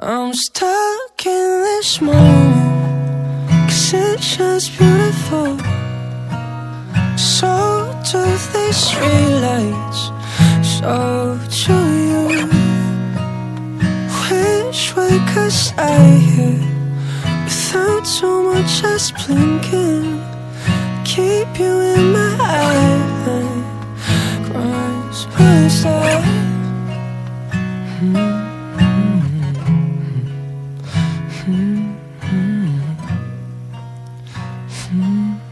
I'm stuck in this moment Cause it's just beautiful. So do these streetlights So do you. Wish we could stay here Without so much as blinking. Keep you in my eyes Grimes, my side Mm-hmm. Mm-hmm. mm-hmm.